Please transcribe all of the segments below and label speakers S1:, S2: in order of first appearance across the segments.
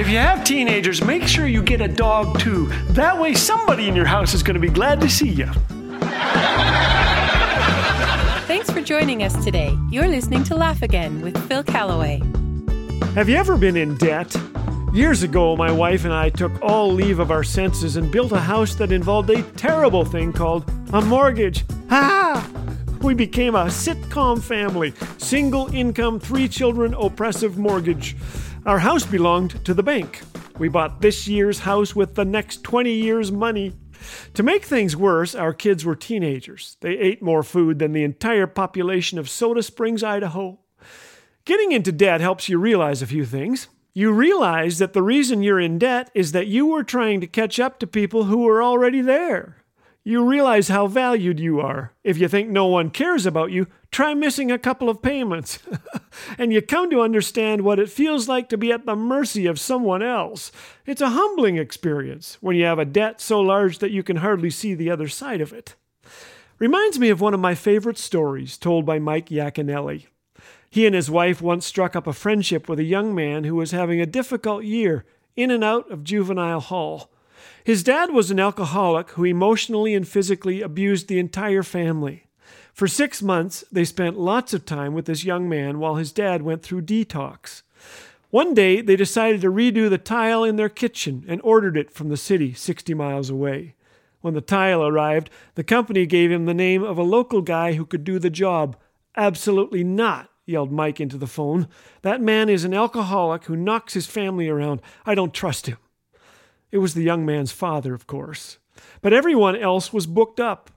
S1: If you have teenagers, make sure you get a dog too. That way, somebody in your house is going to be glad to see you.
S2: Thanks for joining us today. You're listening to Laugh Again with Phil Callaway.
S1: Have you ever been in debt? Years ago, my wife and I took all leave of our senses and built a house that involved a terrible thing called a mortgage. Ha! We became a sitcom family, single income, three children, oppressive mortgage. Our house belonged to the bank. We bought this year's house with the next 20 years' money. To make things worse, our kids were teenagers. They ate more food than the entire population of Soda Springs, Idaho. Getting into debt helps you realize a few things. You realize that the reason you're in debt is that you were trying to catch up to people who were already there. You realize how valued you are. If you think no one cares about you, try missing a couple of payments. and you come to understand what it feels like to be at the mercy of someone else. It's a humbling experience when you have a debt so large that you can hardly see the other side of it. Reminds me of one of my favorite stories told by Mike Yaconelli. He and his wife once struck up a friendship with a young man who was having a difficult year in and out of juvenile hall. His dad was an alcoholic who emotionally and physically abused the entire family. For six months, they spent lots of time with this young man while his dad went through detox. One day, they decided to redo the tile in their kitchen and ordered it from the city 60 miles away. When the tile arrived, the company gave him the name of a local guy who could do the job. Absolutely not, yelled Mike into the phone. That man is an alcoholic who knocks his family around. I don't trust him. It was the young man's father, of course. But everyone else was booked up.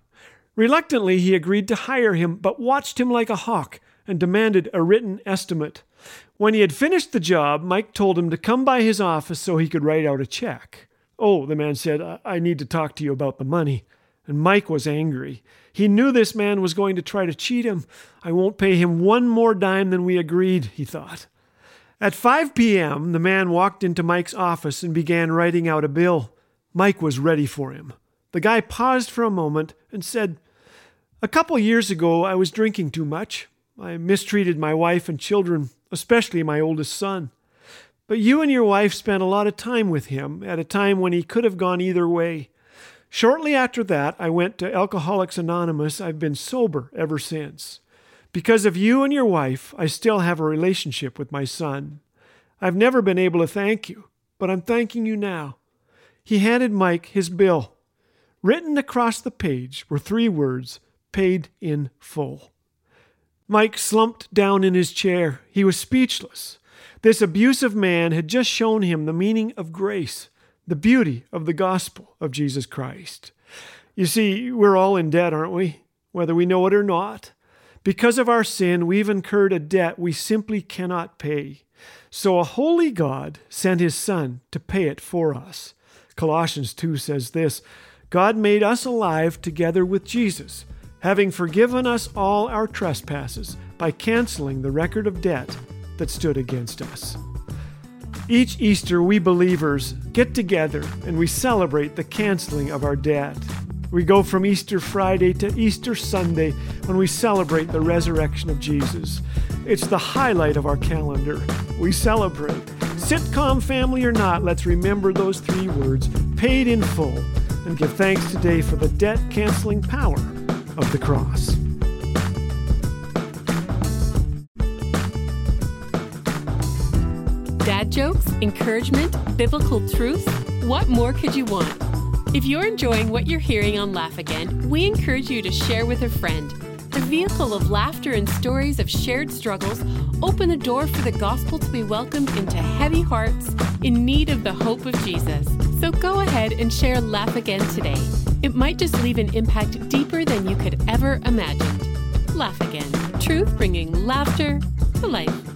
S1: Reluctantly, he agreed to hire him, but watched him like a hawk and demanded a written estimate. When he had finished the job, Mike told him to come by his office so he could write out a check. Oh, the man said, I need to talk to you about the money. And Mike was angry. He knew this man was going to try to cheat him. I won't pay him one more dime than we agreed, he thought. At 5 p.m., the man walked into Mike's office and began writing out a bill. Mike was ready for him. The guy paused for a moment and said, A couple years ago, I was drinking too much. I mistreated my wife and children, especially my oldest son. But you and your wife spent a lot of time with him at a time when he could have gone either way. Shortly after that, I went to Alcoholics Anonymous. I've been sober ever since. Because of you and your wife, I still have a relationship with my son. I've never been able to thank you, but I'm thanking you now. He handed Mike his bill. Written across the page were three words paid in full. Mike slumped down in his chair. He was speechless. This abusive man had just shown him the meaning of grace, the beauty of the gospel of Jesus Christ. You see, we're all in debt, aren't we? Whether we know it or not. Because of our sin, we've incurred a debt we simply cannot pay. So a holy God sent his Son to pay it for us. Colossians 2 says this God made us alive together with Jesus, having forgiven us all our trespasses by canceling the record of debt that stood against us. Each Easter, we believers get together and we celebrate the canceling of our debt. We go from Easter Friday to Easter Sunday when we celebrate the resurrection of Jesus. It's the highlight of our calendar. We celebrate. Sitcom family or not, let's remember those three words paid in full and give thanks today for the debt canceling power of the cross.
S2: Dad jokes, encouragement, biblical truth. What more could you want? If you're enjoying what you're hearing on Laugh Again, we encourage you to share with a friend. The vehicle of laughter and stories of shared struggles open the door for the gospel to be welcomed into heavy hearts in need of the hope of Jesus. So go ahead and share Laugh Again today. It might just leave an impact deeper than you could ever imagine. Laugh Again. Truth bringing laughter to life.